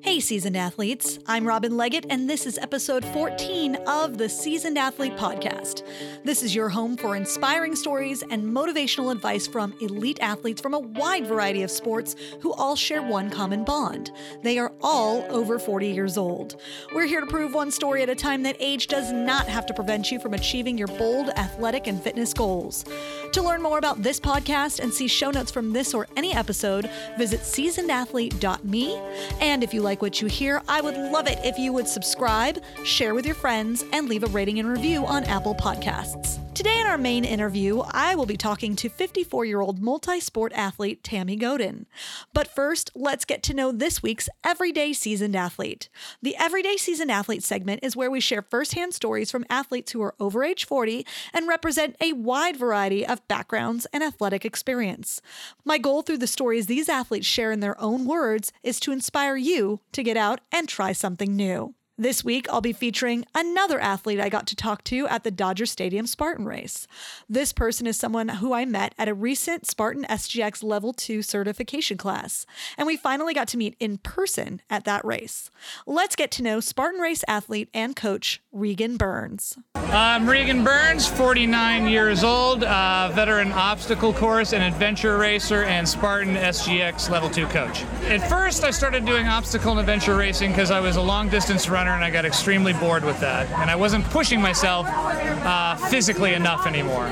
Hey, seasoned athletes. I'm Robin Leggett, and this is episode 14 of the Seasoned Athlete Podcast. This is your home for inspiring stories and motivational advice from elite athletes from a wide variety of sports who all share one common bond. They are all over 40 years old. We're here to prove one story at a time that age does not have to prevent you from achieving your bold athletic and fitness goals. To learn more about this podcast and see show notes from this or any episode, visit seasonedathlete.me. And if you like what you hear, I would love it if you would subscribe, share with your friends, and leave a rating and review on Apple Podcasts. Today, in our main interview, I will be talking to 54 year old multi sport athlete Tammy Godin. But first, let's get to know this week's Everyday Seasoned Athlete. The Everyday Seasoned Athlete segment is where we share firsthand stories from athletes who are over age 40 and represent a wide variety of backgrounds and athletic experience. My goal through the stories these athletes share in their own words is to inspire you to get out and try something new. This week, I'll be featuring another athlete I got to talk to at the Dodger Stadium Spartan race. This person is someone who I met at a recent Spartan SGX Level 2 certification class, and we finally got to meet in person at that race. Let's get to know Spartan race athlete and coach Regan Burns. I'm Regan Burns, 49 years old, uh, veteran obstacle course and adventure racer, and Spartan SGX Level 2 coach. At first, I started doing obstacle and adventure racing because I was a long distance runner and I got extremely bored with that. And I wasn't pushing myself uh, physically enough anymore.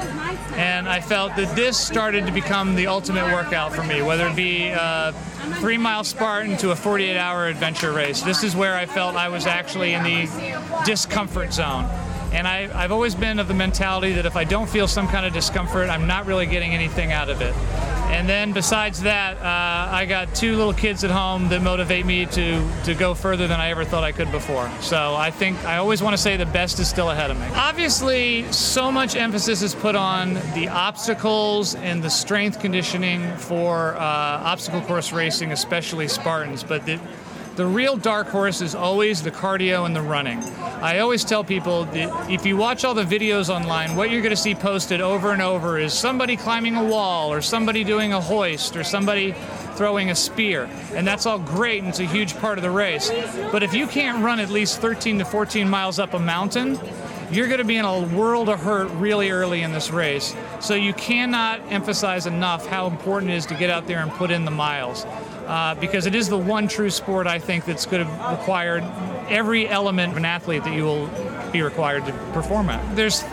And I felt that this started to become the ultimate workout for me, whether it be a three mile Spartan to a 48 hour adventure race. This is where I felt I was actually in the discomfort zone. And I, have always been of the mentality that if I don't feel some kind of discomfort, I'm not really getting anything out of it. And then besides that, uh, I got two little kids at home that motivate me to, to go further than I ever thought I could before. So I think I always want to say the best is still ahead of me. Obviously, so much emphasis is put on the obstacles and the strength conditioning for uh, obstacle course racing, especially Spartans. But the, the real dark horse is always the cardio and the running. I always tell people that if you watch all the videos online, what you're going to see posted over and over is somebody climbing a wall or somebody doing a hoist or somebody throwing a spear. And that's all great and it's a huge part of the race. But if you can't run at least 13 to 14 miles up a mountain, you're going to be in a world of hurt really early in this race. So you cannot emphasize enough how important it is to get out there and put in the miles uh, because it is the one true sport I think that's going to require every element of an athlete that you will be required to perform at. There's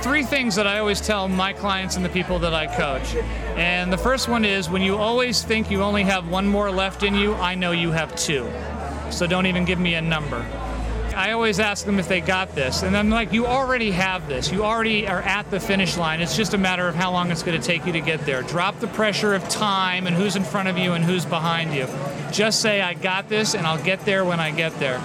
three things that I always tell my clients and the people that I coach. And the first one is when you always think you only have one more left in you, I know you have two. So don't even give me a number. I always ask them if they got this. And I'm like, you already have this. You already are at the finish line. It's just a matter of how long it's going to take you to get there. Drop the pressure of time and who's in front of you and who's behind you. Just say, I got this, and I'll get there when I get there.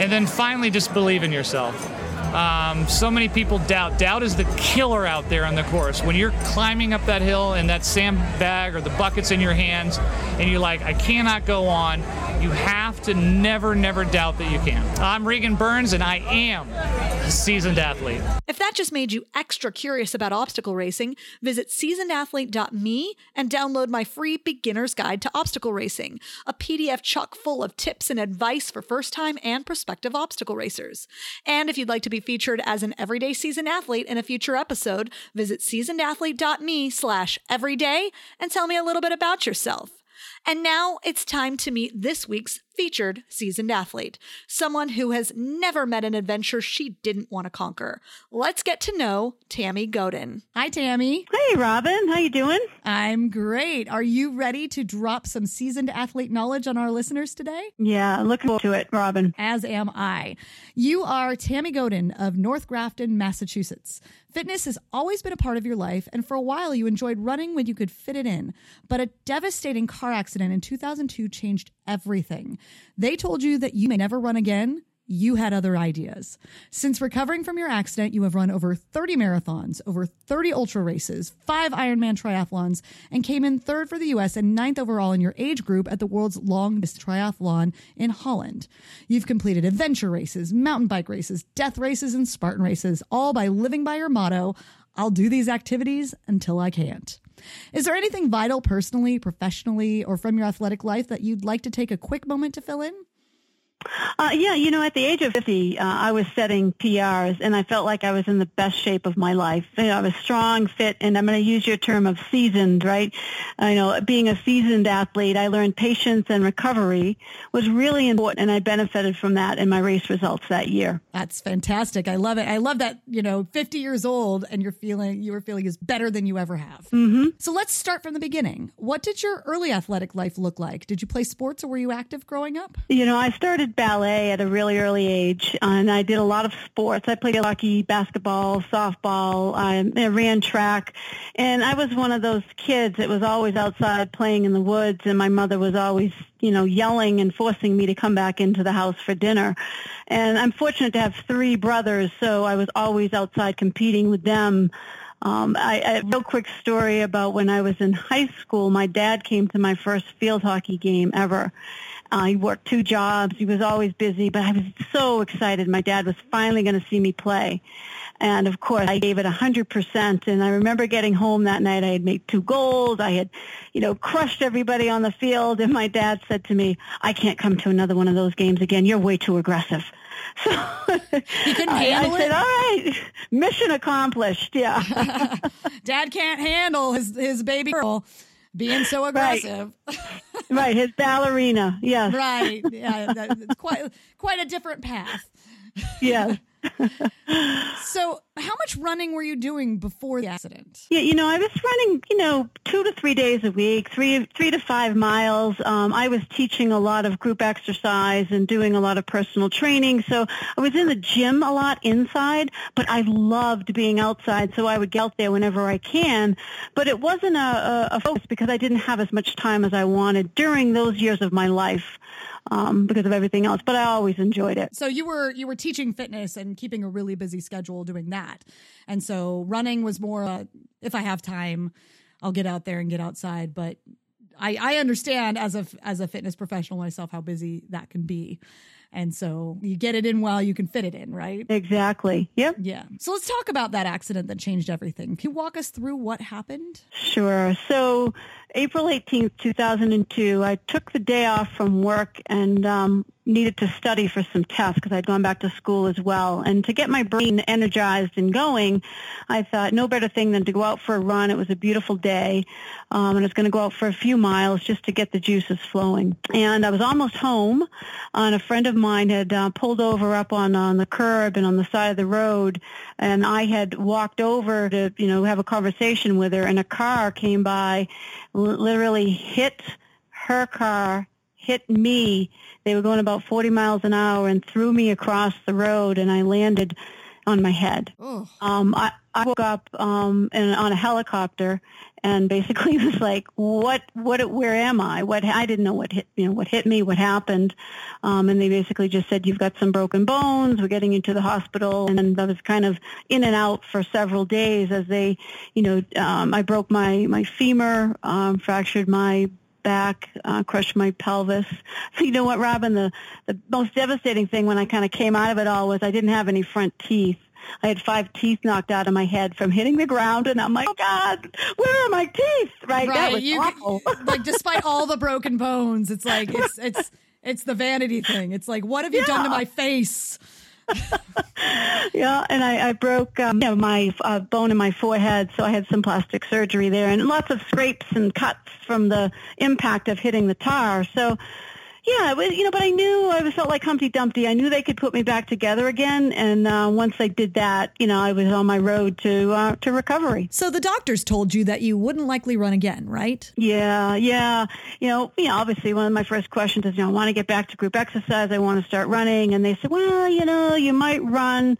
And then finally, just believe in yourself. Um, so many people doubt. Doubt is the killer out there on the course. When you're climbing up that hill and that sandbag or the bucket's in your hands, and you're like, I cannot go on, you have to never, never doubt that you can. I'm Regan Burns, and I am a seasoned athlete. If that just made you extra curious about obstacle racing, visit seasonedathlete.me and download my free beginner's guide to obstacle racing, a PDF chock full of tips and advice for first time and prospective obstacle racers. And if you'd like to be featured as an everyday seasoned athlete in a future episode, visit seasonedathlete.me slash everyday and tell me a little bit about yourself. And now it's time to meet this week's featured seasoned athlete, someone who has never met an adventure she didn't want to conquer. Let's get to know Tammy Godin. Hi, Tammy. Hey, Robin. How you doing? I'm great. Are you ready to drop some seasoned athlete knowledge on our listeners today? Yeah, looking forward to it, Robin. As am I. You are Tammy Godin of North Grafton, Massachusetts. Fitness has always been a part of your life, and for a while you enjoyed running when you could fit it in. But a devastating car accident in 2002 changed everything. They told you that you may never run again. You had other ideas. Since recovering from your accident, you have run over 30 marathons, over 30 ultra races, five Ironman triathlons, and came in third for the US and ninth overall in your age group at the world's longest triathlon in Holland. You've completed adventure races, mountain bike races, death races, and Spartan races, all by living by your motto I'll do these activities until I can't. Is there anything vital personally, professionally, or from your athletic life that you'd like to take a quick moment to fill in? Uh, yeah, you know, at the age of 50, uh, I was setting PRs, and I felt like I was in the best shape of my life. You know, I was strong, fit, and I'm going to use your term of seasoned, right? I know, being a seasoned athlete, I learned patience and recovery was really important, and I benefited from that in my race results that year. That's fantastic. I love it. I love that, you know, 50 years old and you're feeling, you were feeling is better than you ever have. Mm-hmm. So let's start from the beginning. What did your early athletic life look like? Did you play sports or were you active growing up? You know, I started ballet at a really early age, and I did a lot of sports. I played hockey, basketball, softball. I, I ran track, and I was one of those kids that was always outside playing in the woods, and my mother was always you know, yelling and forcing me to come back into the house for dinner. And I'm fortunate to have three brothers, so I was always outside competing with them. Um, I, a real quick story about when I was in high school. My dad came to my first field hockey game ever. Uh, he worked two jobs. He was always busy, but I was so excited. My dad was finally going to see me play. And of course, I gave it 100%. And I remember getting home that night. I had made two goals. I had, you know, crushed everybody on the field. And my dad said to me, I can't come to another one of those games again. You're way too aggressive. So you couldn't I, handle I it. said, "All right, mission accomplished." Yeah, Dad can't handle his his baby girl being so aggressive. right. His ballerina. Yes, right. Yeah, it's quite quite a different path. yes. So, how much running were you doing before the accident? Yeah, you know, I was running, you know, two to three days a week, three three to five miles. Um, I was teaching a lot of group exercise and doing a lot of personal training. So I was in the gym a lot inside, but I loved being outside. So I would get out there whenever I can. But it wasn't a, a, a focus because I didn't have as much time as I wanted during those years of my life um, because of everything else. But I always enjoyed it. So you were you were teaching fitness and keeping a really busy schedule doing that, and so running was more uh, if I have time, I'll get out there and get outside. But I, I understand as a as a fitness professional myself how busy that can be. And so you get it in while you can fit it in, right? Exactly. Yep. Yeah. So let's talk about that accident that changed everything. Can you walk us through what happened? Sure. So April 18th, 2002, I took the day off from work and um, needed to study for some tests because I'd gone back to school as well. And to get my brain energized and going, I thought no better thing than to go out for a run. It was a beautiful day, um, and I was going to go out for a few miles just to get the juices flowing. And I was almost home, and a friend of mine had uh, pulled over up on on the curb and on the side of the road, and I had walked over to you know have a conversation with her, and a car came by, literally hit her car, hit me. They were going about 40 miles an hour and threw me across the road, and I landed on my head. Oh. Um, I, I woke up um, in, on a helicopter and basically was like, "What? What? Where am I? What? I didn't know what hit you know what hit me, what happened." Um, and they basically just said, "You've got some broken bones. We're getting you to the hospital." And I was kind of in and out for several days as they, you know, um, I broke my my femur, um, fractured my back, uh, crushed my pelvis. So you know what, Robin? The the most devastating thing when I kind of came out of it all was I didn't have any front teeth. I had five teeth knocked out of my head from hitting the ground, and I'm like, oh God, where are my teeth? Right, right. that was you, awful. like, despite all the broken bones, it's like it's it's it's the vanity thing. It's like, what have you yeah. done to my face? yeah, and I, I broke um, you know, my uh, bone in my forehead, so I had some plastic surgery there, and lots of scrapes and cuts from the impact of hitting the tar. So yeah, it was, you know, but I knew I felt like Humpty Dumpty. I knew they could put me back together again, and uh, once they did that, you know, I was on my road to uh, to recovery. So the doctors told you that you wouldn't likely run again, right? Yeah, yeah. You know, you know, obviously one of my first questions is, you know, I want to get back to group exercise. I want to start running, and they said, well, you know, you might run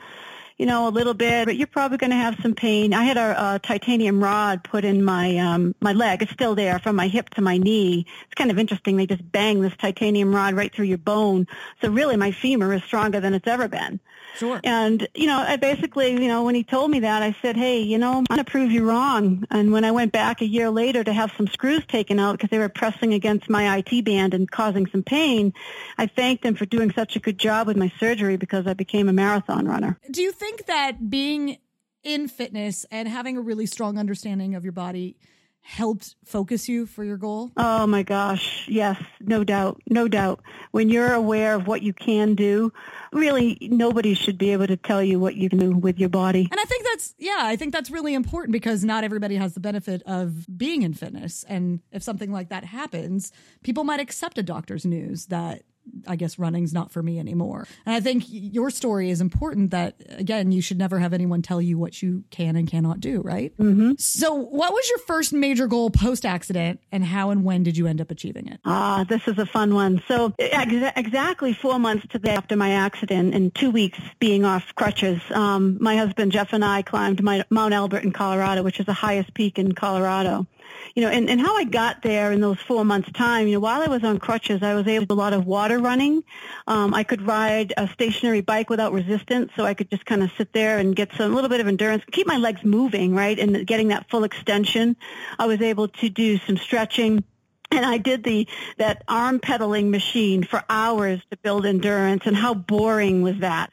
you know, a little bit, but you're probably going to have some pain. I had a, a titanium rod put in my um, my leg. It's still there from my hip to my knee. It's kind of interesting. They just bang this titanium rod right through your bone. So really, my femur is stronger than it's ever been. Sure. And, you know, I basically, you know, when he told me that, I said, hey, you know, I'm going to prove you wrong. And when I went back a year later to have some screws taken out because they were pressing against my IT band and causing some pain, I thanked them for doing such a good job with my surgery because I became a marathon runner. Do you think that being in fitness and having a really strong understanding of your body helped focus you for your goal? Oh my gosh, yes, no doubt, no doubt. When you're aware of what you can do, really nobody should be able to tell you what you can do with your body. And I think that's yeah, I think that's really important because not everybody has the benefit of being in fitness and if something like that happens, people might accept a doctor's news that I guess running's not for me anymore. And I think your story is important that, again, you should never have anyone tell you what you can and cannot do, right? Mm-hmm. So, what was your first major goal post accident, and how and when did you end up achieving it? Ah, this is a fun one. So, ex- exactly four months to the after my accident and two weeks being off crutches, um, my husband Jeff and I climbed my, Mount Elbert in Colorado, which is the highest peak in Colorado you know, and, and how I got there in those four months time, you know, while I was on crutches, I was able to do a lot of water running. Um, I could ride a stationary bike without resistance, so I could just kind of sit there and get some a little bit of endurance, keep my legs moving, right, and getting that full extension. I was able to do some stretching and I did the that arm pedaling machine for hours to build endurance, and how boring was that?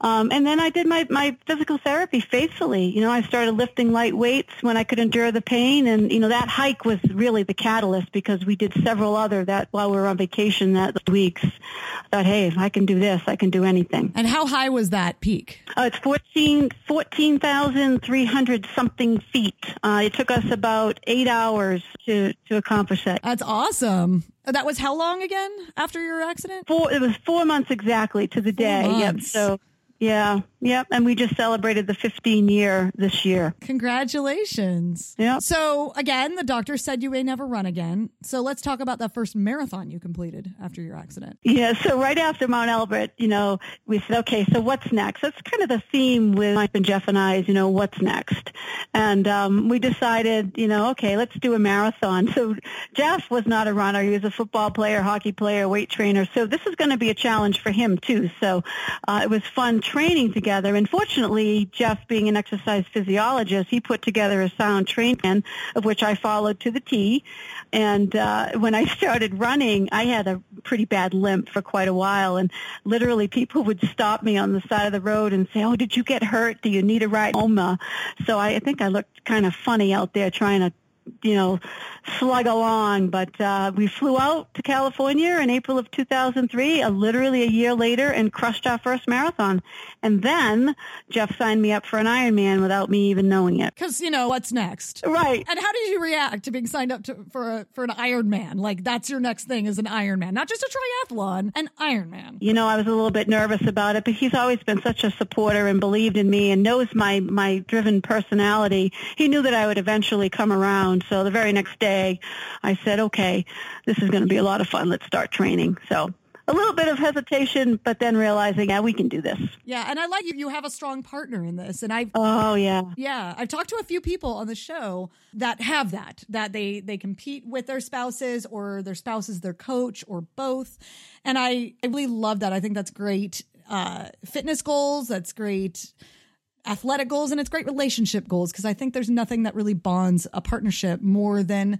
Um, and then I did my my physical therapy faithfully. You know, I started lifting light weights when I could endure the pain, and you know that hike was really the catalyst because we did several other that while we were on vacation that weeks. I thought, hey, if I can do this, I can do anything. And how high was that peak? Uh, it's 14 14,300 something feet. Uh, it took us about eight hours to to accomplish that. That's awesome. That was how long again after your accident? Four. It was four months exactly to the Four day. Yep. So yeah, yep. And we just celebrated the 15 year this year. Congratulations. Yep. So, again, the doctor said you may never run again. So, let's talk about that first marathon you completed after your accident. Yeah, so right after Mount Elbert, you know, we said, okay, so what's next? That's kind of the theme with Mike and Jeff and I is, you know, what's next? And um, we decided, you know, okay, let's do a marathon. So Jeff was not a runner. He was a football player, hockey player, weight trainer. So this is going to be a challenge for him, too. So uh, it was fun training together. And fortunately, Jeff, being an exercise physiologist, he put together a sound training plan of which I followed to the T. And uh, when I started running, I had a pretty bad limp for quite a while, and literally people would stop me on the side of the road and say, "Oh, did you get hurt? Do you need a ride home?" Uh, So I, I think I looked kind of funny out there trying to you know, slug along. But uh, we flew out to California in April of 2003, uh, literally a year later, and crushed our first marathon. And then Jeff signed me up for an Ironman without me even knowing it. Because, you know, what's next? Right. And how did you react to being signed up to, for a, for an Ironman? Like, that's your next thing is an Ironman, not just a triathlon, an Ironman. You know, I was a little bit nervous about it, but he's always been such a supporter and believed in me and knows my, my driven personality. He knew that I would eventually come around. So the very next day, I said, okay, this is going to be a lot of fun. Let's start training. So a little bit of hesitation, but then realizing, yeah, we can do this. Yeah. And I like you. You have a strong partner in this. And I've, Oh, yeah. Yeah, I've talked to a few people on the show that have that that they they compete with their spouses or their spouse is their coach or both, and I I really love that. I think that's great. Uh, fitness goals, that's great. Athletic goals and it's great relationship goals because I think there's nothing that really bonds a partnership more than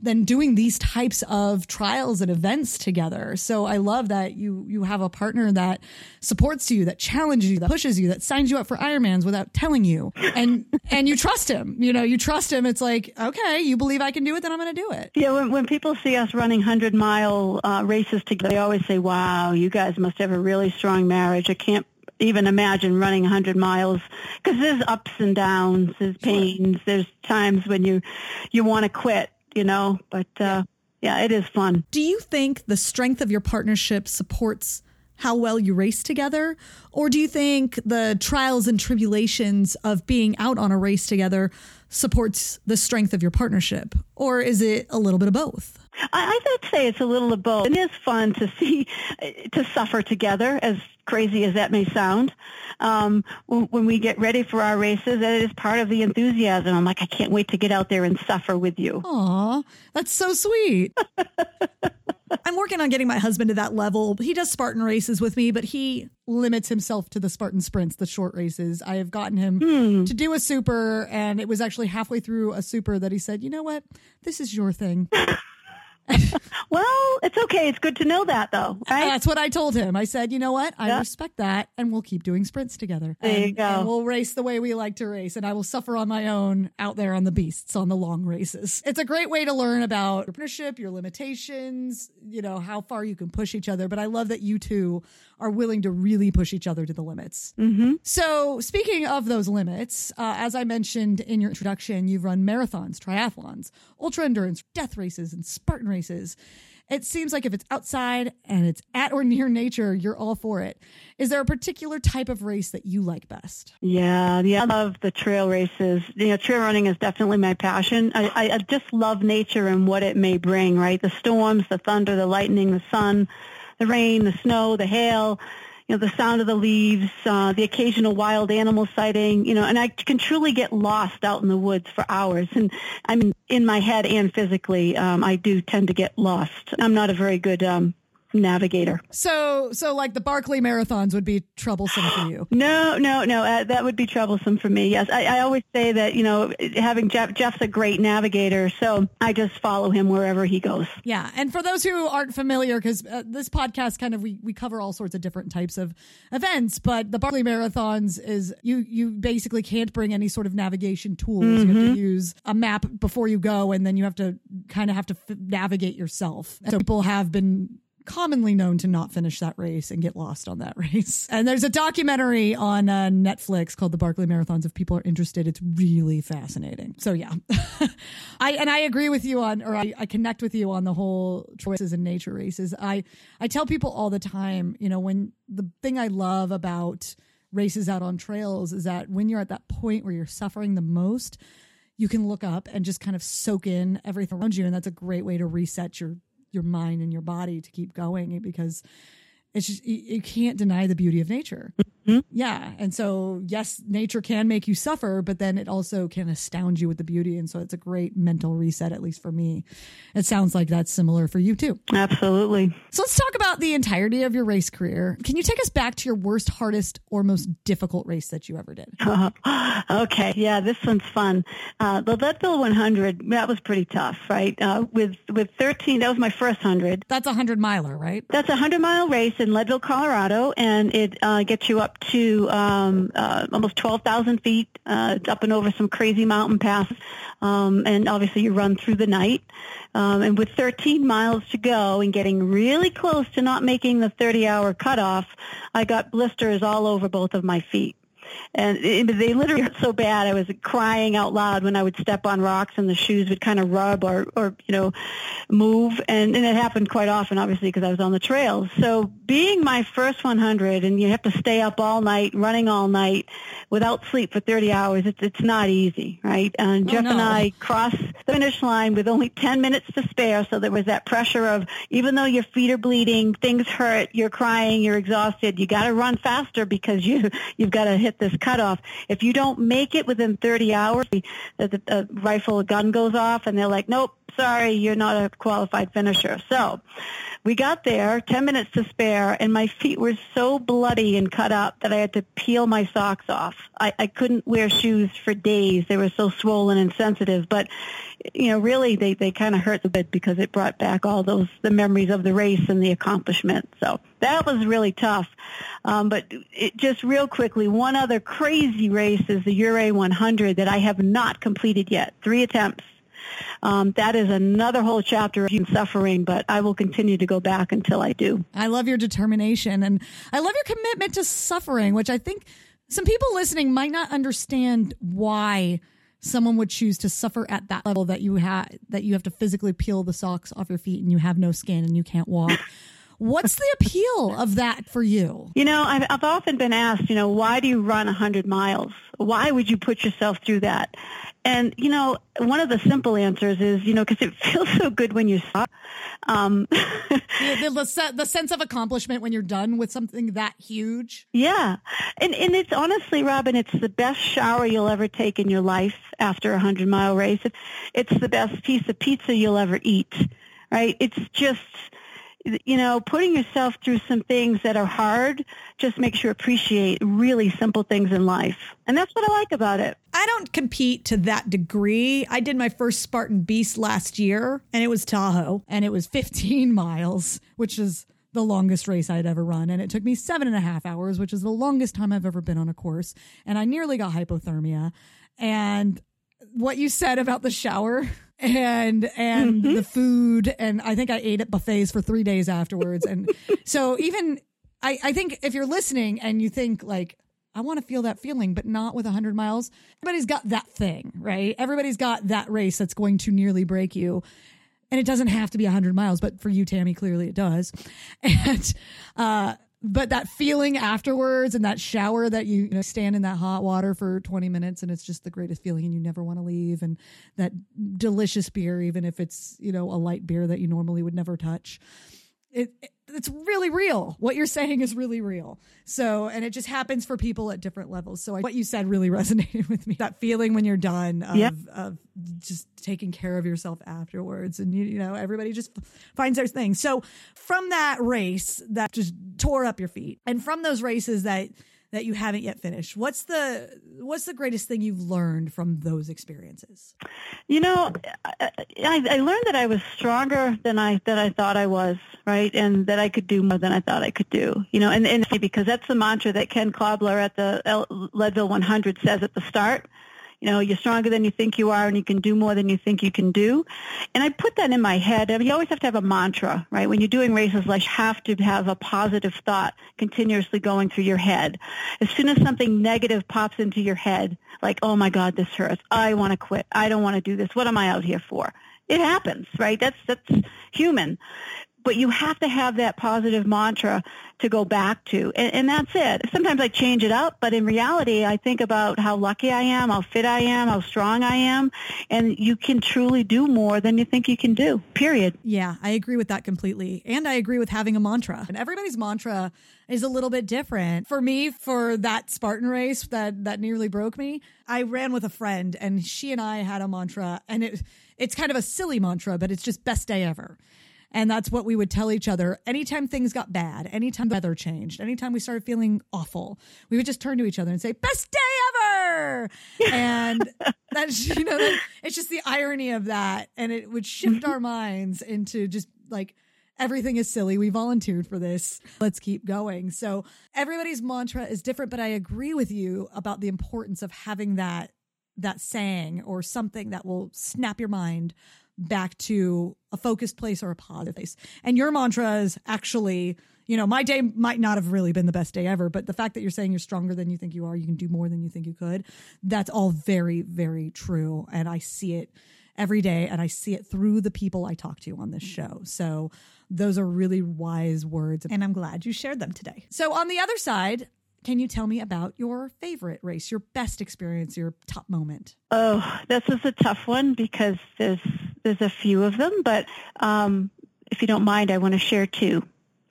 than doing these types of trials and events together. So I love that you you have a partner that supports you, that challenges you, that pushes you, that signs you up for Ironmans without telling you. And and you trust him. You know, you trust him. It's like, okay, you believe I can do it, then I'm going to do it. Yeah, when, when people see us running 100 mile uh, races together, they always say, wow, you guys must have a really strong marriage. I can't even imagine running 100 miles because there's ups and downs, there's pains, there's times when you, you want to quit, you know, but uh, yeah, it is fun. Do you think the strength of your partnership supports how well you race together? Or do you think the trials and tribulations of being out on a race together supports the strength of your partnership? Or is it a little bit of both? I, I would say it's a little of both. It is fun to see, to suffer together, as crazy as that may sound. Um, when, we get ready for our races, that is part of the enthusiasm. I'm like, I can't wait to get out there and suffer with you. Aw, that's so sweet. I'm working on getting my husband to that level. He does Spartan races with me, but he limits himself to the Spartan sprints, the short races. I have gotten him to do a super, and it was actually halfway through a super that he said, You know what? This is your thing. well, it's okay. It's good to know that, though. Right? That's what I told him. I said, you know what? I yep. respect that, and we'll keep doing sprints together. There and, you go. we'll race the way we like to race, and I will suffer on my own out there on the beasts on the long races. It's a great way to learn about entrepreneurship, your limitations, you know, how far you can push each other. But I love that you two are willing to really push each other to the limits. Mm-hmm. So, speaking of those limits, uh, as I mentioned in your introduction, you've run marathons, triathlons, ultra endurance, death races, and Spartan races. It seems like if it's outside and it's at or near nature, you're all for it. Is there a particular type of race that you like best? Yeah, yeah, I love the trail races. You know, trail running is definitely my passion. I, I just love nature and what it may bring, right? The storms, the thunder, the lightning, the sun, the rain, the snow, the hail you know, the sound of the leaves, uh, the occasional wild animal sighting, you know, and I can truly get lost out in the woods for hours. And I mean, in my head and physically, um, I do tend to get lost. I'm not a very good um, navigator. So, so like the Barkley marathons would be troublesome for you. No, no, no. Uh, that would be troublesome for me. Yes, I, I always say that you know having Jeff. Jeff's a great navigator, so I just follow him wherever he goes. Yeah, and for those who aren't familiar, because uh, this podcast kind of we we cover all sorts of different types of events, but the Barkley marathons is you you basically can't bring any sort of navigation tools. Mm-hmm. You have to mm-hmm. use a map before you go, and then you have to kind of have to f- navigate yourself. So people have been commonly known to not finish that race and get lost on that race. And there's a documentary on uh, Netflix called The Barkley Marathons. If people are interested, it's really fascinating. So yeah, I and I agree with you on, or I, I connect with you on the whole choices and nature races. I I tell people all the time, you know, when the thing I love about races out on trails is that when you're at that point where you're suffering the most you can look up and just kind of soak in everything around you and that's a great way to reset your your mind and your body to keep going because it's just you, you can't deny the beauty of nature. Mm-hmm. Yeah. And so, yes, nature can make you suffer, but then it also can astound you with the beauty. And so it's a great mental reset, at least for me. It sounds like that's similar for you too. Absolutely. So let's talk about the entirety of your race career. Can you take us back to your worst, hardest, or most difficult race that you ever did? okay. Yeah, this one's fun. Uh, the Leadville 100, that was pretty tough, right? Uh, with, with 13, that was my first 100. That's a 100 miler, right? That's a 100 mile race in Leadville, Colorado, and it uh, gets you up to um, uh, almost 12,000 feet uh, up and over some crazy mountain paths. Um, and obviously you run through the night. Um, and with 13 miles to go and getting really close to not making the 30-hour cutoff, I got blisters all over both of my feet and it, they literally hurt so bad. I was crying out loud when I would step on rocks and the shoes would kind of rub or, or you know, move. And, and it happened quite often, obviously, because I was on the trails. So being my first 100 and you have to stay up all night, running all night without sleep for 30 hours, it's, it's not easy, right? And oh, Jeff no. and I crossed the finish line with only 10 minutes to spare. So there was that pressure of even though your feet are bleeding, things hurt, you're crying, you're exhausted, you got to run faster because you, you've got to hit this cutoff. If you don't make it within 30 hours, the, the, the rifle gun goes off, and they're like, nope, sorry, you're not a qualified finisher. So we got there, 10 minutes to spare, and my feet were so bloody and cut up that I had to peel my socks off. I, I couldn't wear shoes for days. They were so swollen and sensitive. But, you know, really they, they kind of hurt a bit because it brought back all those, the memories of the race and the accomplishment. So that was really tough. Um, but it, just real quickly, one other crazy race is the Ouray 100 that I have not completed yet. Three attempts um, that is another whole chapter of suffering, but I will continue to go back until I do. I love your determination and I love your commitment to suffering, which I think some people listening might not understand why someone would choose to suffer at that level that you have that you have to physically peel the socks off your feet and you have no skin and you can't walk. What's the appeal of that for you? You know, I've, I've often been asked, you know, why do you run 100 miles? Why would you put yourself through that? And, you know, one of the simple answers is, you know, because it feels so good when you stop. Um, the, the, the, sense of accomplishment when you're done with something that huge. Yeah. And, and it's honestly, Robin, it's the best shower you'll ever take in your life after a 100 mile race. It's the best piece of pizza you'll ever eat, right? It's just you know, putting yourself through some things that are hard just makes you appreciate really simple things in life. And that's what I like about it. I don't compete to that degree. I did my first Spartan Beast last year and it was Tahoe and it was 15 miles, which is the longest race I'd ever run. And it took me seven and a half hours, which is the longest time I've ever been on a course. And I nearly got hypothermia. And what you said about the shower and and mm-hmm. the food and I think I ate at buffets for three days afterwards. And so even I, I think if you're listening and you think like I want to feel that feeling, but not with 100 miles. Everybody's got that thing, right? Everybody's got that race that's going to nearly break you. And it doesn't have to be 100 miles, but for you, Tammy, clearly it does. And, uh, but that feeling afterwards and that shower that you, you know, stand in that hot water for 20 minutes and it's just the greatest feeling and you never want to leave and that delicious beer even if it's you know a light beer that you normally would never touch. It, it, it's really real. What you're saying is really real. So, and it just happens for people at different levels. So, I, what you said really resonated with me. That feeling when you're done of, of just taking care of yourself afterwards, and you, you know, everybody just finds their thing. So, from that race that just tore up your feet, and from those races that that you haven't yet finished. What's the what's the greatest thing you've learned from those experiences? You know, I, I learned that I was stronger than I than I thought I was, right, and that I could do more than I thought I could do. You know, and and because that's the mantra that Ken Chlouber at the Leadville 100 says at the start you know, you're stronger than you think you are and you can do more than you think you can do. And I put that in my head. I mean, you always have to have a mantra, right? When you're doing races, like you have to have a positive thought continuously going through your head. As soon as something negative pops into your head, like, oh my God, this hurts. I want to quit. I don't want to do this. What am I out here for? It happens, right? That's, that's human but you have to have that positive mantra to go back to. And, and, that's it. Sometimes I change it up, but in reality, I think about how lucky I am, how fit I am, how strong I am, and you can truly do more than you think you can do, period. Yeah, I agree with that completely. And I agree with having a mantra. And everybody's mantra is a little bit different. For me, for that Spartan race that, that nearly broke me, I ran with a friend and she and I had a mantra and it, it's kind of a silly mantra, but it's just best day ever. And that's what we would tell each other anytime things got bad, anytime the weather changed, anytime we started feeling awful, we would just turn to each other and say, best day ever. and that's, you know, that, it's just the irony of that. And it would shift mm-hmm. our minds into just like, everything is silly. We volunteered for this. Let's keep going. So everybody's mantra is different, but I agree with you about the importance of having that that saying or something that will snap your mind back to a focused place or a positive place. And your mantra is actually, you know, my day might not have really been the best day ever, but the fact that you're saying you're stronger than you think you are, you can do more than you think you could, that's all very, very true. And I see it every day and I see it through the people I talk to on this show. So those are really wise words. And I'm glad you shared them today. So on the other side, can you tell me about your favorite race, your best experience, your top moment? Oh, this is a tough one because there's there's a few of them, but um, if you don't mind, I want to share two.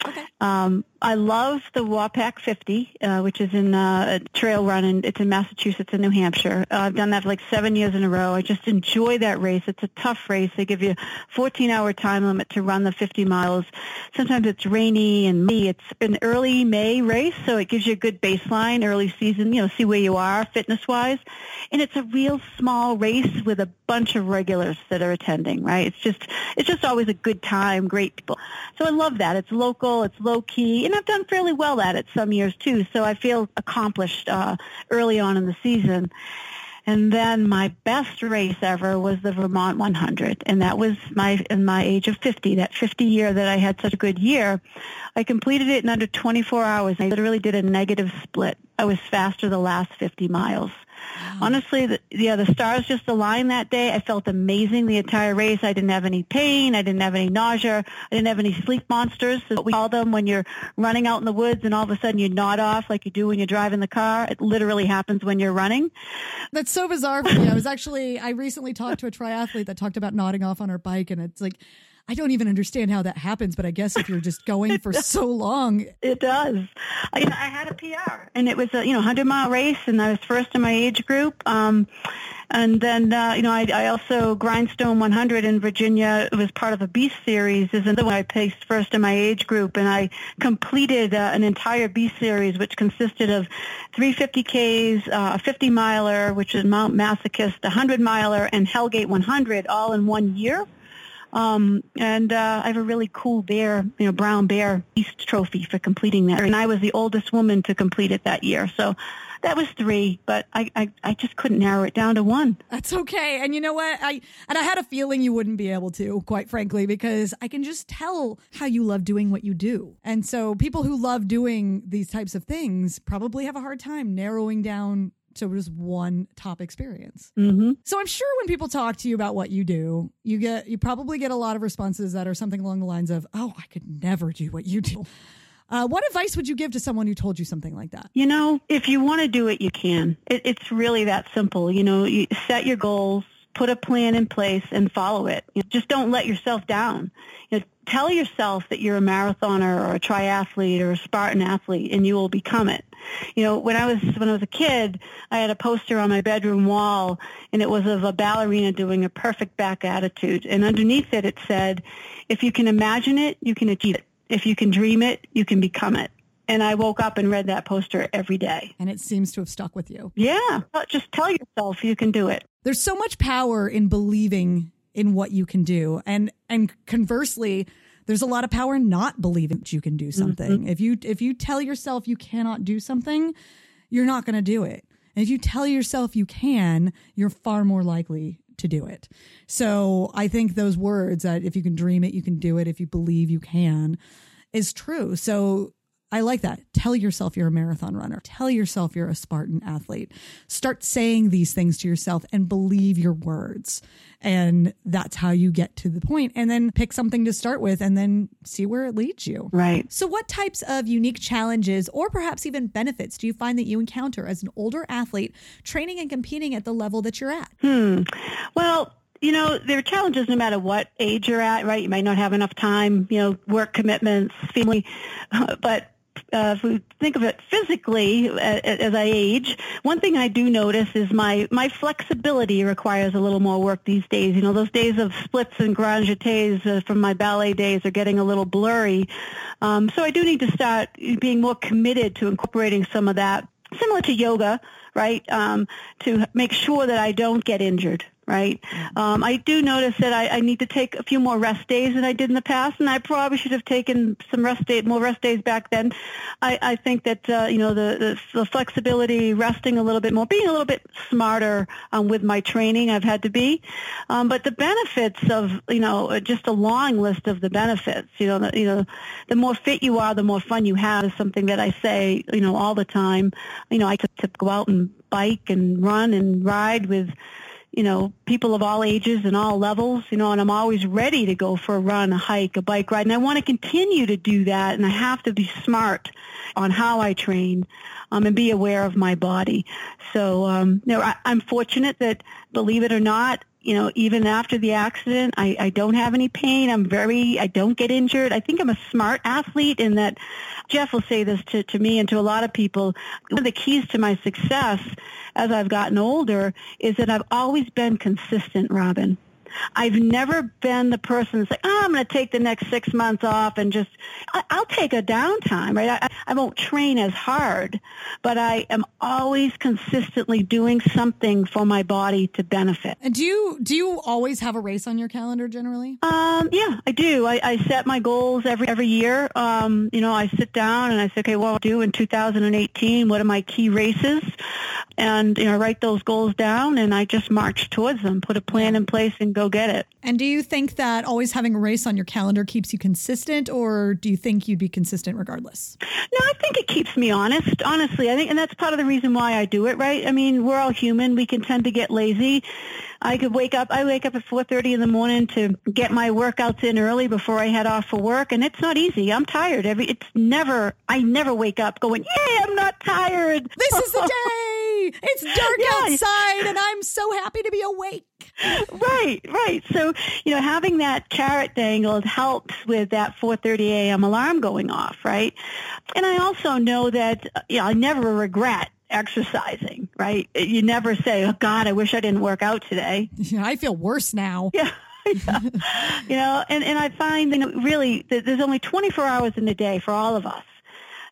Okay. Um, I love the Wapack 50, uh, which is in uh, a trail run, and it's in Massachusetts and New Hampshire. Uh, I've done that for like seven years in a row. I just enjoy that race. It's a tough race. They give you a 14-hour time limit to run the 50 miles. Sometimes it's rainy and me. It's an early May race, so it gives you a good baseline, early season. You know, see where you are fitness-wise, and it's a real small race with a bunch of regulars that are attending. Right? It's just it's just always a good time, great people. So I love that. It's local. It's low key and I've done fairly well at it some years too. So I feel accomplished uh, early on in the season. And then my best race ever was the Vermont 100, and that was my in my age of 50. That 50 year that I had such a good year, I completed it in under 24 hours. I literally did a negative split. I was faster the last 50 miles. Wow. Honestly, the, yeah, the stars just aligned that day. I felt amazing the entire race. I didn't have any pain. I didn't have any nausea. I didn't have any sleep monsters. What we call them when you're running out in the woods and all of a sudden you nod off like you do when you drive in the car. It literally happens when you're running. That's so bizarre for me. I was actually, I recently talked to a triathlete that talked about nodding off on her bike and it's like, I don't even understand how that happens, but I guess if you're just going for so long, it does. I, I had a PR, and it was a you know 100 mile race, and I was first in my age group. Um, and then, uh, you know, I, I also Grindstone 100 in Virginia it was part of a Beast series. Is another one I placed first in my age group, and I completed uh, an entire Beast series, which consisted of 350 Ks, uh, a 50 miler, which is Mount Masochist, a 100 miler, and Hellgate 100, all in one year. Um, and uh, I have a really cool bear, you know, brown bear Beast trophy for completing that. And I was the oldest woman to complete it that year. So that was three, but I, I, I just couldn't narrow it down to one. That's okay. And you know what? I and I had a feeling you wouldn't be able to, quite frankly, because I can just tell how you love doing what you do. And so people who love doing these types of things probably have a hard time narrowing down to just one top experience. Mm-hmm. So I'm sure when people talk to you about what you do, you get you probably get a lot of responses that are something along the lines of, "Oh, I could never do what you do." Uh, what advice would you give to someone who told you something like that? You know, if you want to do it, you can. It, it's really that simple. You know, you set your goals, put a plan in place, and follow it. You know, just don't let yourself down. You know, tell yourself that you're a marathoner or a triathlete or a Spartan athlete, and you will become it. You know, when I was when I was a kid, I had a poster on my bedroom wall, and it was of a ballerina doing a perfect back attitude, and underneath it, it said, "If you can imagine it, you can achieve it." if you can dream it, you can become it. And I woke up and read that poster every day. And it seems to have stuck with you. Yeah. Just tell yourself you can do it. There's so much power in believing in what you can do. And and conversely, there's a lot of power in not believing that you can do something. Mm-hmm. If you if you tell yourself you cannot do something, you're not going to do it. And if you tell yourself you can, you're far more likely to do it. So I think those words that if you can dream it, you can do it. If you believe you can is true. So I like that. Tell yourself you're a marathon runner. Tell yourself you're a Spartan athlete. Start saying these things to yourself and believe your words. And that's how you get to the point. And then pick something to start with and then see where it leads you. Right. So, what types of unique challenges or perhaps even benefits do you find that you encounter as an older athlete training and competing at the level that you're at? Hmm. Well, you know, there are challenges no matter what age you're at, right? You might not have enough time, you know, work commitments, family, but uh, if we think of it physically uh, as I age, one thing I do notice is my, my flexibility requires a little more work these days. You know, those days of splits and grand jetés uh, from my ballet days are getting a little blurry. Um, so I do need to start being more committed to incorporating some of that, similar to yoga, right, um, to make sure that I don't get injured right? Um, I do notice that I, I need to take a few more rest days than I did in the past, and I probably should have taken some rest day, more rest days back then. I, I think that uh, you know the, the, the flexibility, resting a little bit more, being a little bit smarter um, with my training. I've had to be, um, but the benefits of you know just a long list of the benefits. You know, the, you know, the more fit you are, the more fun you have is something that I say you know all the time. You know, I to go out and bike and run and ride with you know, people of all ages and all levels, you know, and I'm always ready to go for a run, a hike, a bike ride. And I want to continue to do that. And I have to be smart on how I train um, and be aware of my body. So, um, you know, I, I'm fortunate that, believe it or not, you know, even after the accident, I, I don't have any pain. I'm very, I don't get injured. I think I'm a smart athlete in that Jeff will say this to, to me and to a lot of people. One of the keys to my success as I've gotten older is that I've always been consistent, Robin. I've never been the person that's like, oh, I'm going to take the next six months off and just, I, will take a downtime, right? I, I won't train as hard, but I am always consistently doing something for my body to benefit. And do you, do you always have a race on your calendar generally? Um, yeah, I do. I, I set my goals every, every year. Um, you know, I sit down and I say, okay, what I'll do in 2018, what are my key races? And, you know, write those goals down and I just march towards them, put a plan in place and go get it. And do you think that always having a race on your calendar keeps you consistent, or do you think you'd be consistent regardless? No, I think it keeps me honest. Honestly, I think, and that's part of the reason why I do it. Right? I mean, we're all human. We can tend to get lazy. I could wake up. I wake up at 4:30 in the morning to get my workouts in early before I head off for work, and it's not easy. I'm tired. Every it's never. I never wake up going, "Yay, I'm not tired." This is the day. It's dark yeah. outside and I'm so happy to be awake. Right, right. So, you know, having that carrot dangled helps with that 4:30 a.m. alarm going off, right? And I also know that you know, I never regret exercising, right? You never say, "Oh God, I wish I didn't work out today." Yeah, I feel worse now. Yeah. yeah. you know, and, and I find that really that there's only 24 hours in a day for all of us.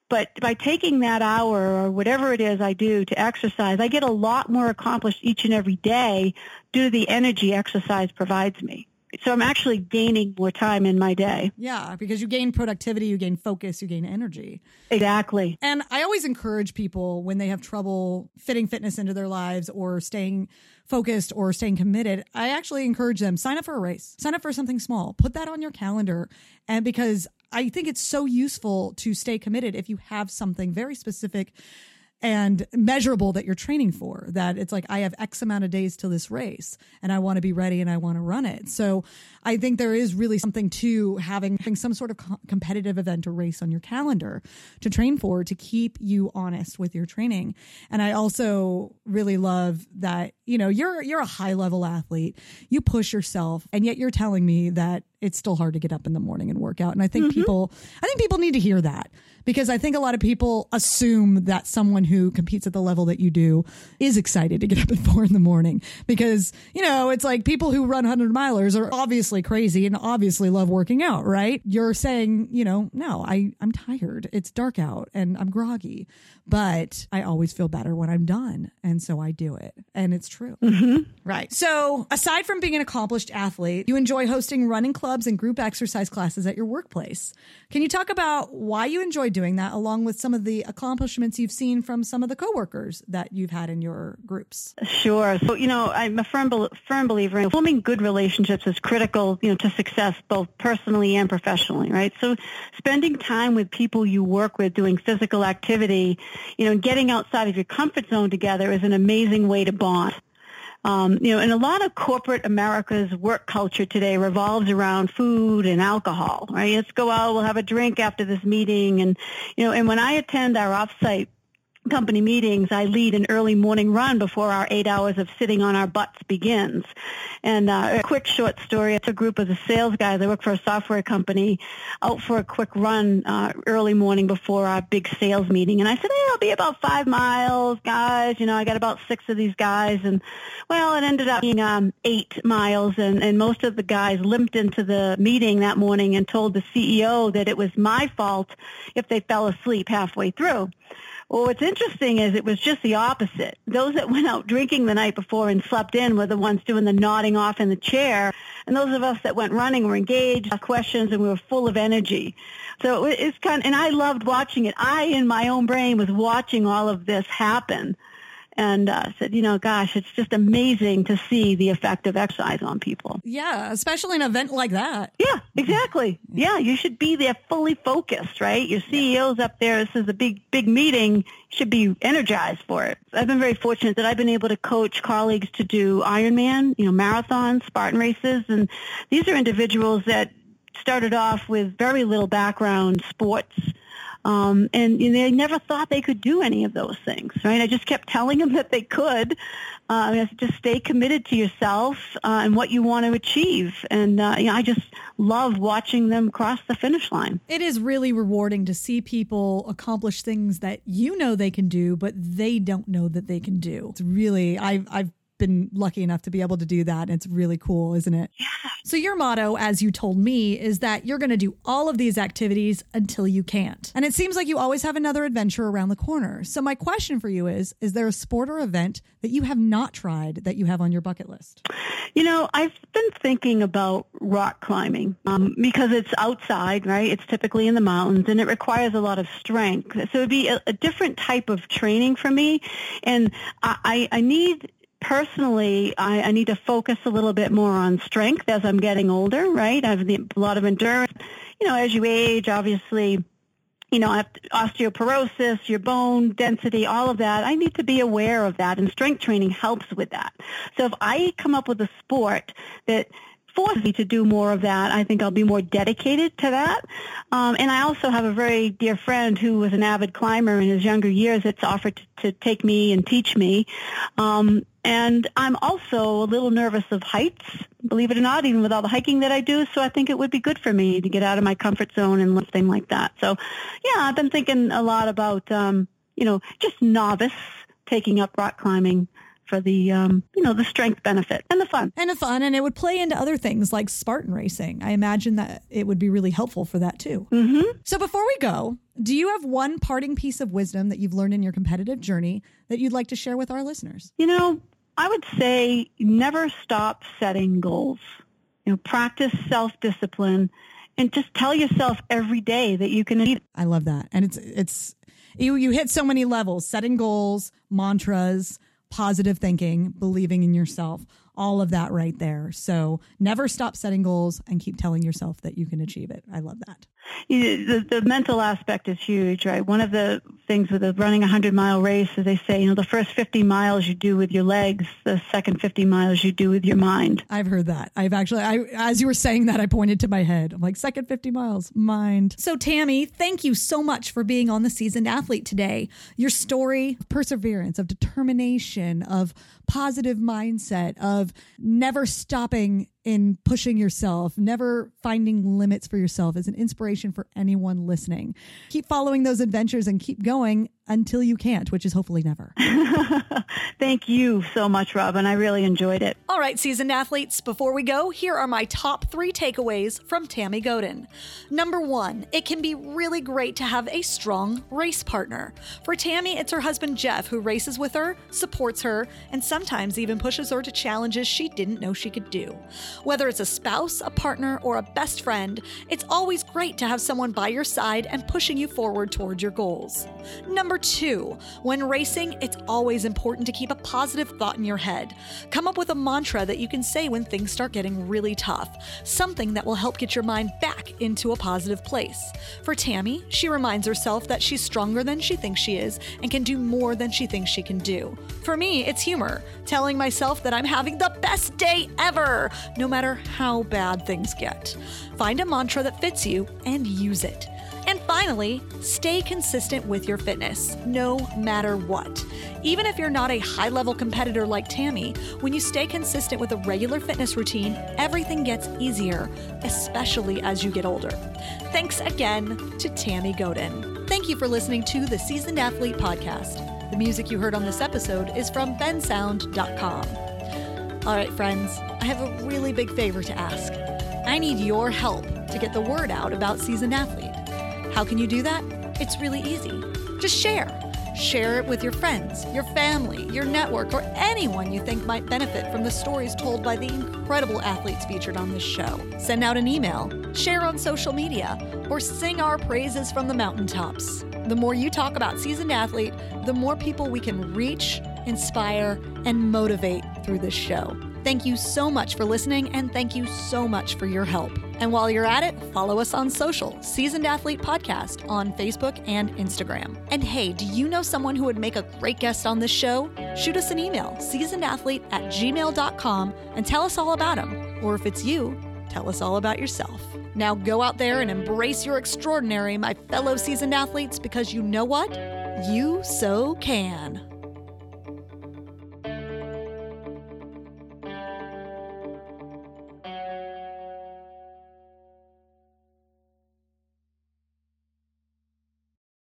But by taking that hour or whatever it is I do to exercise, I get a lot more accomplished each and every day due to the energy exercise provides me. So I'm actually gaining more time in my day. Yeah, because you gain productivity, you gain focus, you gain energy. Exactly. And I always encourage people when they have trouble fitting fitness into their lives or staying focused or staying committed, I actually encourage them sign up for a race, sign up for something small, put that on your calendar. And because I think it's so useful to stay committed if you have something very specific and measurable that you're training for that it's like i have x amount of days to this race and i want to be ready and i want to run it. So i think there is really something to having, having some sort of co- competitive event or race on your calendar to train for to keep you honest with your training. And i also really love that you know you're you're a high level athlete you push yourself and yet you're telling me that it's still hard to get up in the morning and work out and i think mm-hmm. people i think people need to hear that because I think a lot of people assume that someone who competes at the level that you do is excited to get up at four in the morning because, you know, it's like people who run 100 milers are obviously crazy and obviously love working out, right? You're saying, you know, no, I, I'm tired. It's dark out and I'm groggy, but I always feel better when I'm done. And so I do it. And it's true. Mm-hmm. Right. So aside from being an accomplished athlete, you enjoy hosting running clubs and group exercise classes at your workplace. Can you talk about why you enjoy doing that, along with some of the accomplishments you've seen from some of the coworkers that you've had in your groups? Sure. So, you know, I'm a firm, firm believer in forming good relationships is critical, you know, to success both personally and professionally, right? So spending time with people you work with doing physical activity, you know, getting outside of your comfort zone together is an amazing way to bond. Um, you know, and a lot of corporate America's work culture today revolves around food and alcohol, right? Let's go out, we'll have a drink after this meeting. And, you know, and when I attend our offsite company meetings, I lead an early morning run before our eight hours of sitting on our butts begins. And uh, a quick short story, it's a group of the sales guys. I work for a software company out for a quick run uh, early morning before our big sales meeting. And I said, hey, I'll be about five miles, guys. You know, I got about six of these guys. And, well, it ended up being um, eight miles. And, and most of the guys limped into the meeting that morning and told the CEO that it was my fault if they fell asleep halfway through. Well, what's interesting is it was just the opposite. Those that went out drinking the night before and slept in were the ones doing the nodding off in the chair. And those of us that went running were engaged, asked questions, and we were full of energy. So it's kind of, and I loved watching it. I, in my own brain, was watching all of this happen and uh, said, you know, gosh, it's just amazing to see the effect of exercise on people. Yeah, especially an event like that. Yeah, exactly. Yeah, you should be there fully focused, right? Your CEO's up there. This is a big, big meeting. You should be energized for it. I've been very fortunate that I've been able to coach colleagues to do Ironman, you know, marathons, Spartan races, and these are individuals that started off with very little background sports um, and you know, they never thought they could do any of those things, right? I just kept telling them that they could. Uh, just stay committed to yourself uh, and what you want to achieve. And uh, you know, I just love watching them cross the finish line. It is really rewarding to see people accomplish things that you know they can do, but they don't know that they can do. It's really, I've, I've been lucky enough to be able to do that. And it's really cool, isn't it? Yeah. So, your motto, as you told me, is that you're going to do all of these activities until you can't. And it seems like you always have another adventure around the corner. So, my question for you is Is there a sport or event that you have not tried that you have on your bucket list? You know, I've been thinking about rock climbing um, because it's outside, right? It's typically in the mountains and it requires a lot of strength. So, it would be a, a different type of training for me. And I, I need personally, I, I need to focus a little bit more on strength as I'm getting older, right? I have a lot of endurance. You know, as you age, obviously, you know, osteoporosis, your bone density, all of that. I need to be aware of that, and strength training helps with that. So if I come up with a sport that force me to do more of that. I think I'll be more dedicated to that. Um, and I also have a very dear friend who was an avid climber in his younger years that's offered to, to take me and teach me. Um, and I'm also a little nervous of heights, believe it or not, even with all the hiking that I do. So I think it would be good for me to get out of my comfort zone and lifting like that. So yeah, I've been thinking a lot about, um, you know, just novice taking up rock climbing for the um, you know the strength benefit and the fun. And the fun and it would play into other things like spartan racing. I imagine that it would be really helpful for that too. Mm-hmm. so before we go do you have one parting piece of wisdom that you've learned in your competitive journey that you'd like to share with our listeners? You know i would say never stop setting goals. You know practice self-discipline and just tell yourself every day that you can achieve. I love that. And it's it's you you hit so many levels setting goals mantras positive thinking believing in yourself all of that right there. So never stop setting goals and keep telling yourself that you can achieve it. I love that the, the mental aspect is huge, right? One of the things with a running a 100-mile race is they say, you know, the first 50 miles you do with your legs, the second 50 miles you do with your mind. I've heard that. I've actually, I, as you were saying that, I pointed to my head. I'm like, second 50 miles, mind. So, Tammy, thank you so much for being on the Seasoned Athlete today. Your story, perseverance, of determination, of positive mindset, of never stopping in pushing yourself, never finding limits for yourself is an inspiration for anyone listening. Keep following those adventures and keep going until you can't, which is hopefully never. Thank you so much, Robin. I really enjoyed it. All right, seasoned athletes, before we go, here are my top three takeaways from Tammy Godin. Number one, it can be really great to have a strong race partner. For Tammy, it's her husband Jeff who races with her, supports her, and sometimes even pushes her to challenges she didn't know she could do. Whether it's a spouse, a partner, or a best friend, it's always great to have someone by your side and pushing you forward towards your goals. Number two, when racing, it's always important to keep a positive thought in your head. Come up with a mantra that you can say when things start getting really tough, something that will help get your mind back into a positive place. For Tammy, she reminds herself that she's stronger than she thinks she is and can do more than she thinks she can do. For me, it's humor, telling myself that I'm having the best day ever, no matter how bad things get. Find a mantra that fits you and use it. And finally, stay consistent with your fitness, no matter what. Even if you're not a high level competitor like Tammy, when you stay consistent with a regular fitness routine, everything gets easier, especially as you get older. Thanks again to Tammy Godin. Thank you for listening to the Seasoned Athlete Podcast. The music you heard on this episode is from bensound.com. All right, friends, I have a really big favor to ask. I need your help to get the word out about Seasoned Athlete. How can you do that? It's really easy. Just share. Share it with your friends, your family, your network, or anyone you think might benefit from the stories told by the incredible athletes featured on this show. Send out an email, share on social media, or sing our praises from the mountaintops. The more you talk about Seasoned Athlete, the more people we can reach, inspire, and motivate through this show. Thank you so much for listening, and thank you so much for your help. And while you're at it, follow us on social, Seasoned Athlete Podcast on Facebook and Instagram. And hey, do you know someone who would make a great guest on this show? Shoot us an email, seasonedathlete at gmail.com, and tell us all about them. Or if it's you, tell us all about yourself. Now go out there and embrace your extraordinary, my fellow seasoned athletes, because you know what? You so can.